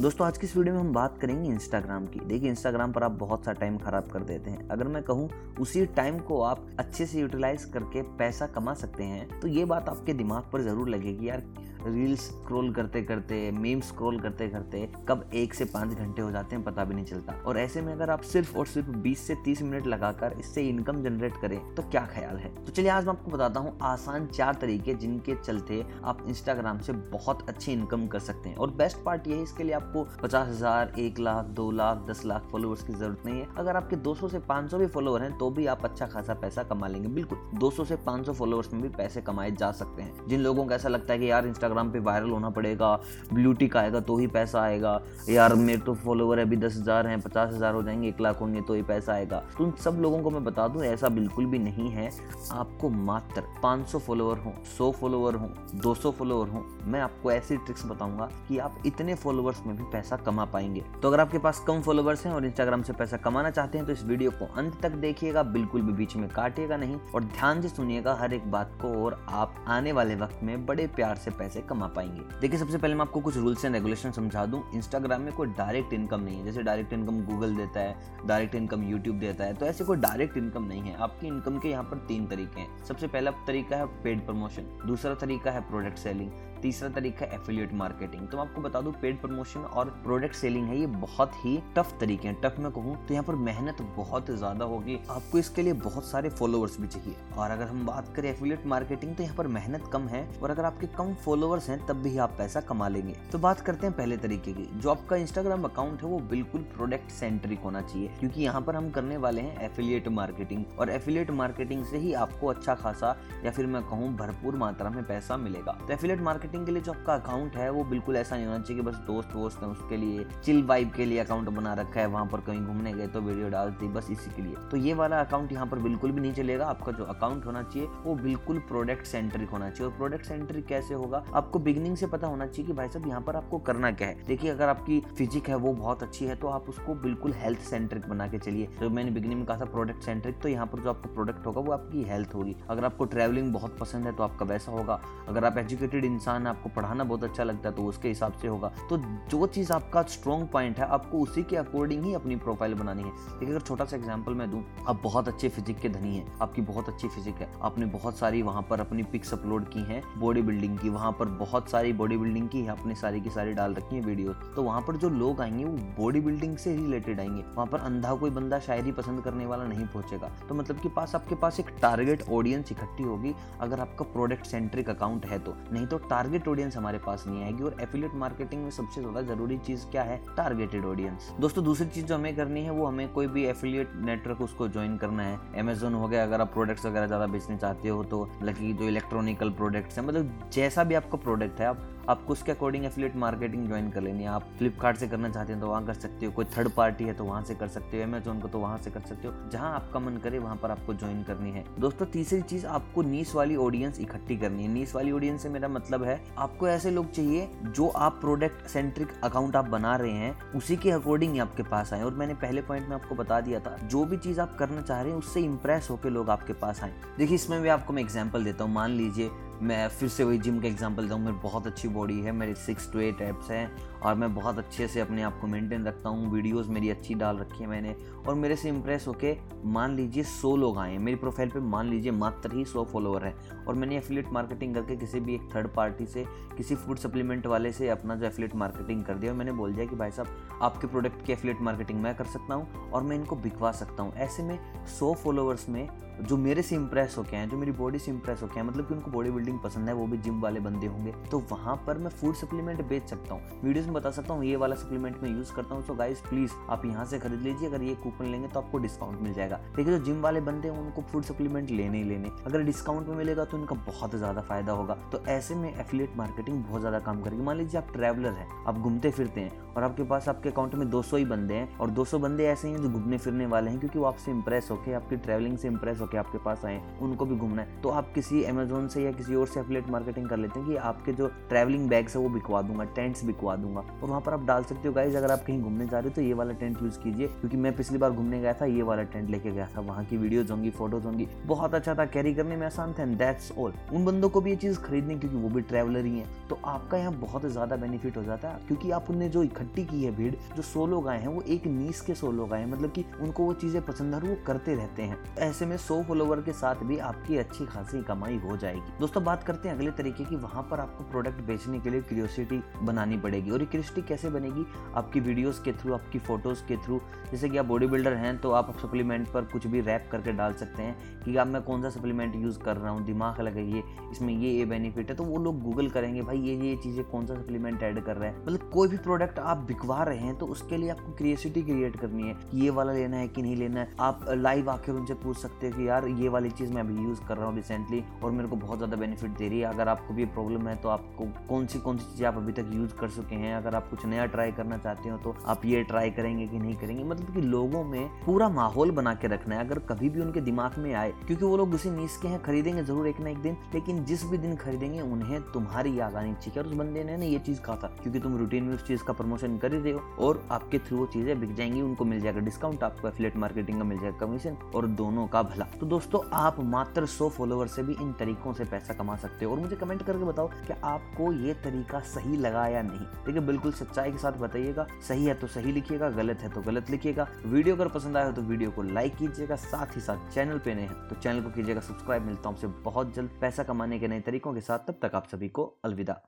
दोस्तों, आज की इस वीडियो में हम बात करेंगे इंस्टाग्राम की। देखिए इंस्टाग्राम पर आप बहुत सा टाइम खराब कर देते हैं। अगर मैं कहूँ, उसी टाइम को आप अच्छे से यूटिलाइज करके पैसा कमा सकते हैं तो ये बात आपके दिमाग पर ज़रूर लगेगी, यार। रील्स स्क्रॉल करते करते मीम स्क्रॉल करते करते कब एक से पाँच घंटे हो जाते हैं, पता भी नहीं चलता। और ऐसे में अगर आप सिर्फ़ और सिर्फ़ 20 से 30 मिनट लगाकर इससे इनकम जनरेट करें तो क्या ख्याल है? तो चलिए आज मैं आपको बताता हूँ आसान चार तरीके जिनके चलते आप इंस्टाग्राम से बहुत अच्छी इनकम कर सकते हैं। और बेस्ट पार्ट ये है, इसके लिए आपको पचास हज़ार, एक लाख, दो लाख, दस लाख फॉलोअर्स की ज़रूरत नहीं है। अगर आपके 200 से 500 भी फॉलोअर हैं तो भी आप अच्छा खासा पैसा कमा लेंगे। बिल्कुल 200 से 500 फॉलोअर्स में भी पैसे कमाए जा सकते हैं। जिन लोगों को ऐसा लगता है कि यार इंस्टाग्राम इंस्टाग्राम पे वायरल होना पड़ेगा ब्लू टिक आएगा तो ही पैसा आएगा। यार, मेरे तो फॉलोवर अभी दस हज़ार हैं, पचास हज़ार हो जाएँगे, एक लाख होंगे तो ही पैसा आएगा। तो उन सब लोगों को मैं बता दूँ, ऐसा बिल्कुल भी नहीं है। आपको मात्र 500 फॉलोवर हो 100 फॉलोवर हो 200 फॉलोवर हो, मैं आपको ऐसी ट्रिक्स बताऊँगा कि आप इतने फॉलोवर्स में भी पैसा कमा पाएँगे। तो अगर आपके पास कम फॉलोवर्स हैं और इंस्टाग्राम से पैसा कमाना चाहते हैं तो इस वीडियो को अंत तक देखिएगा, बिल्कुल भी बीच में काटिएगा नहीं। और ध्यान से सुनिएगा हर एक बात को और आप आने वाले वक्त में बड़े प्यार से पैसे कमा पाएँगे। देखिए, सबसे पहले मैं आपको कुछ रूल्स एंड रेगुलेशन समझा दूँ। इंस्टाग्राम में कोई डायरेक्ट इनकम नहीं है। जैसे डायरेक्ट इनकम गूगल देता है डायरेक्ट इनकम यूट्यूब देता है तो ऐसे कोई डायरेक्ट इनकम नहीं है। आपकी इनकम के यहाँ पर तीन तरीके हैं। सबसे पहला तरीका है पेड प्रमोशन दूसरा तरीका है प्रोडक्ट सेलिंग तीसरा तरीका है एफिलिएट मार्केटिंग तो मैं आपको बता दूँ पेड प्रमोशन और प्रोडक्ट सेलिंग है, ये बहुत ही टफ तरीके हैं। टफ में कहूँ तो यहाँ पर मेहनत बहुत ज़्यादा होगी। आपको इसके लिए बहुत सारे फॉलोअर्स भी चाहिए। और अगर हम बात करें एफिलिएट मार्केटिंग तो यहाँ पर मेहनत कम है और अगर आपके कम फॉलोअर्स हैं, तब भी आप पैसा कमा लेंगे। तो बात करते हैं पहले तरीके की। जो आपका इंस्टाग्राम अकाउंट है, वो बिल्कुल प्रोडक्ट सेंट्रिक होना चाहिए, क्योंकि यहाँ पर हम करने वाले हैं एफिलिएट मार्केटिंग और एफिलिएट मार्केटिंग से ही आपको अच्छा खासा, या फिर मैं कहूँ, भरपूर मात्रा में पैसा मिलेगा। तो एफिलिएट मार्केटिंग के लिए जो आपका अकाउंट है, वो बिल्कुल ऐसा नहीं होना चाहिए कि बस दोस्त वोस्त है, उसके लिए चिल वाइब के लिए अकाउंट बना रखा है, वहाँ पर कहीं घूमने गए तो वीडियो डाल दी, बस इसी के लिए। तो ये वाला अकाउंट यहाँ पर बिल्कुल भी नहीं चलेगा। आपका जो अकाउंट होना चाहिए, वो बिल्कुल प्रोडक्ट सेंट्रिक होना चाहिए। और प्रोडक्ट सेंट्रिक कैसे होगा? आपको बिगनिंग से पता होना चाहिए कि भाई साहब, यहाँ पर आपको करना क्या है। देखिए, अगर आपकी फिजिक है, वो बहुत अच्छी है तो आप उसको बिल्कुल हेल्थ सेंट्रिक बना के चलिए। तो मैंने बिगनिंग में कहा था प्रोडक्ट सेंट्रिक तो यहाँ पर जो आपका प्रोडक्ट होगा, वो आपकी हेल्थ होगी। अगर आपको ट्रैवलिंग बहुत पसंद है तो आपका वैसा होगा। अगर आप एजुकेटेड इंसान है, आपको पढ़ाना बहुत अच्छा लगता है तो उसके हिसाब से होगा। तो जो चीज़ आपका स्ट्रॉन्ग पॉइंट है, आपको उसी के अकॉर्डिंग ही अपनी प्रोफ़ाइल बनानी है। देखिए, अगर छोटा सा एग्ज़ाम्पल मैं दूँ, आप बहुत अच्छे फिजिक के धनी है, आपकी बहुत अच्छी फिजिक है। आपने बहुत सारी वहाँ पर अपनी पिक्स अपलोड की हैं बॉडी बिल्डिंग की, वहाँ पर बहुत सारी बॉडी बिल्डिंग की आपने सारी की सारी डाल रखी है वीडियो तो वहाँ पर जो लोग आएँगे, वो बॉडी बिल्डिंग से रिलेटेड आएँगे। वहाँ पर अंधा कोई बंदा शायरी पसंद करने वाला नहीं पहुंचेगा। तो मतलब कि पास आपके पास एक टारगेट ऑडियंस इकट्ठी होगी, अगर आपका प्रोडक्ट सेंट्रिक अकाउंट है तो। नहीं तो टारगेट ऑडियंस हमारे पास नहीं आएगी और एफिलेट मार्केटिंग में सबसे ज़्यादा ज़रूरी चीज़ क्या है? टारगेटेड ऑडियंस दोस्तों, दूसरी चीज़ जो हमें करनी है, वो हमें कोई भी एफिलिएट नेटवर्क उसको ज्वाइन करना है। अमेजोन हो गया, अगर आप प्रोडक्ट्स वगैरह ज़्यादा बेचने चाहते हो तो लकी जो इलेक्ट्रॉनिकल प्रोडक्ट्स है मतलब जैसा भी आपका प्रोडक्ट है, आप आपको उसके अकॉर्डिंग एफिलेट मार्केटिंग ज्वाइन कर लेनी है। आप फ्लिपकार्ट से करना चाहते हैं तो वहाँ कर सकते हो। कोई थर्ड पार्टी है तो वहाँ से कर सकते हो। अमेजोन को तो वहाँ से कर सकते हो। जहाँ आपका मन करे वहाँ पर आपको ज्वाइन करनी है। दोस्तों, तीसरी चीज़ आपको नीस वाली ऑडियंस इकट्ठी करनी है। नीस वाली ऑडियंस से मेरा मतलब है, आपको ऐसे लोग चाहिए जो आप प्रोडक्ट सेंट्रिक अकाउंट आप बना रहे हैं, उसी के अकॉर्डिंग ही आपके पास आए। और मैंने पहले पॉइंट में आपको बता दिया था, जो भी चीज़ आप करना चाह रहे हैं, उससे इंप्रेस होकर लोग आपके पास आए। देखिए, इसमें भी आपको मैं एग्ज़ाम्पल देता हूँ। मान लीजिए मैं फिर से वही जिम का एग्जांपल दूँ, मेरी बहुत अच्छी बॉडी है, मेरे सिक्स टू एट एप्स हैं और मैं बहुत अच्छे से अपने आप को मेंटेन रखता हूँ। वीडियोस मेरी अच्छी डाल रखी है मैंने। और मेरे से इम्प्रेस होके मान लीजिए सौ लोग आए हैं। मेरी प्रोफ़ाइल पे मान लीजिए मात्र ही सौ फॉलोअर है। और मैंने एफिलेट मार्केटिंग करके किसी भी एक थर्ड पार्टी से, किसी फ़ूड सप्लीमेंट वाले से अपना जो एफिलेट मार्केटिंग कर दिया। और मैंने बोल दिया कि भाई साहब, आपके प्रोडक्ट की एफिलेट मार्केटिंग मैं कर सकता हूँ और मैं इनको बिकवा सकता हूँ। ऐसे में सौ फॉलोअर्स में जो मेरे से इंप्रेस हो हैं, जो मेरी बॉडी से इंप्रेस हो हैं मतलब कि उनको बॉडी बिल्डिंग पसंद है, वो भी जिम वाले बंदे होंगे तो वहाँ पर मैं फ़ूड सप्लीमेंट बेच सकता हूँ। वीडियोस में बता सकता हूँ, ये वाला सप्लीमेंट मैं यूज़ करता हूँ। सो गाइस प्लीज़ आप यहाँ से खरीद लीजिए। अगर ये कूपन लेंगे तो आपको डिस्काउंट मिल जाएगा। देखिए, जो जिम वाले बंदे हैं, उनको फ़ूड सप्लीमेंट लेने ही लेने। अगर डिस्काउंट में मिलेगा तो उनका बहुत ज़्यादा फ़ायदा होगा। तो ऐसे में एफिलिएट मार्केटिंग बहुत ज़्यादा काम करेगी। मान लीजिए आप ट्रैवलर हैं, आप घूमते फिरते हैं और आपके पास आपके अकाउंट में 200 ही बंदे हैं और 200 बंदे ऐसे हैं जो घूमने फिरने वाले हैं क्योंकि वो आपसे इंप्रेस होकर आपकी ट्रैवलिंग से इंप्रेस होकर आपके पास आए उनको भी घूमना है। तो आप किसी अमेजोन से या किसी और से एफिलेट मार्केटिंग कर लेते हैं कि आपके जो ट्रैवलिंग बैग्स है वो बिकवा दूँगा टेंट्स बिकवा दूँगा। दूँगा। और वहाँ पर आप डाल सकते हो गाइज़ अगर आप कहीं घूमने जा रहे हो तो ये वाला टेंट यूज़ कीजिए, क्योंकि मैं पिछली बार घूमने गया था, ये वाला टेंट लेके गया था। वहाँ की वीडियोज़ होंगी फ़ोटोज़ होंगी। बहुत अच्छा था कैरी करने में आसान था एंड दैट्स ऑल उन बंदों को भी ये चीज़ खरीदनी, क्योंकि वो भी ट्रैवलर ही है। तो आपका यहाँ बहुत ज़्यादा बेनिफिट हो जाता है, क्योंकि आपने जो इकट्ठी की है भीड़, जो सो लोग आए हैं, वो एक नीस के सो लोग आए हैं। मतलब कि उनको वो चीज़ें पसंद है वो करते रहते हैं। ऐसे में सो फॉलोवर के साथ भी आपकी अच्छी खासी कमाई हो जाएगी। दोस्तों, बात करते हैं अगले तरीके की। वहाँ पर आपको प्रोडक्ट बेचने के लिए क्यूरियोसिटी बनानी पड़ेगी। और ये क्यूरियोसिटी कैसे बनेगी आपकी वीडियोस के थ्रू, आपकी फ़ोटोज़ के थ्रू? जैसे कि आप बॉडी बिल्डर हैं तो आप सप्लीमेंट पर कुछ भी रैप करके डाल सकते हैं कि आप मैं कौन सा सप्लीमेंट यूज़ कर रहा हूँ, दिमाग लगाइए, इसमें ये ये बेनिफिट है। तो वो लोग गूगल करेंगे, भाई, ये ये चीज़ें कौन सा सप्लीमेंट ऐड कर रहे हैं? मतलब कोई भी प्रोडक्ट आप बिकवा रहे हैं तो उसके लिए आपको क्रिएसिटी क्रिएट करनी है कि ये वाला लेना है कि नहीं लेना है। आप लाइव आकर उनसे पूछ सकते हैं कि, यार, ये वाली चीज़ मैं अभी यूज़ कर रहा हूँ रिसेंटली और मेरे को बहुत ज़्यादा बेनिफिट दे रही है। अगर आपको भी प्रॉब्लम है तो आपको कौन सी कौन सी चीज़ें आप अभी तक यूज़ कर चुके हैं अगर आप कुछ नया ट्राई करना चाहते हो तो आप ये ट्राई करेंगे कि नहीं करेंगे। मतलब कि लोगों में पूरा माहौल बना के रखना है। अगर कभी भी उनके दिमाग में आए, क्योंकि वो लोग उसी नीस के हैं, खरीदेंगे ज़रूर एक ना एक दिन, लेकिन जिस भी दिन खरीदेंगे, उन्हें तुम्हारी याद आनी चाहिए। उस बंदे ने ये चीज़ कहा था, क्योंकि तुम रूटीन में उस चीज़ का प्रमोशन कर ही रहे हो, और आपके थ्रू वो चीज़ें बिक जाएँगी, उनको मिल जाएगा डिस्काउंट आपको एफिलेट मार्केटिंग का मिल जाएगा कमीशन और दोनों का भला। तो दोस्तों, आप मात्र सौ फॉलोवर से भी इन तरीकों से पैसा कमा सकते हो। और मुझे कमेंट करके बताओ कि आपको ये तरीका सही लगा या नहीं। है बिल्कुल सच्चाई के साथ बताइएगा। सही है तो सही लिखिएगा, गलत है तो गलत लिखिएगा। वीडियो अगर पसंद आया हो तो वीडियो को लाइक कीजिएगा, साथ ही साथ चैनल पे नए हैं तो चैनल को कीजिएगा, सब्सक्राइब। मिलता हूँ बहुत जल्द पैसा कमाने के नए तरीकों के साथ। तब तक आप सभी को अलविदा।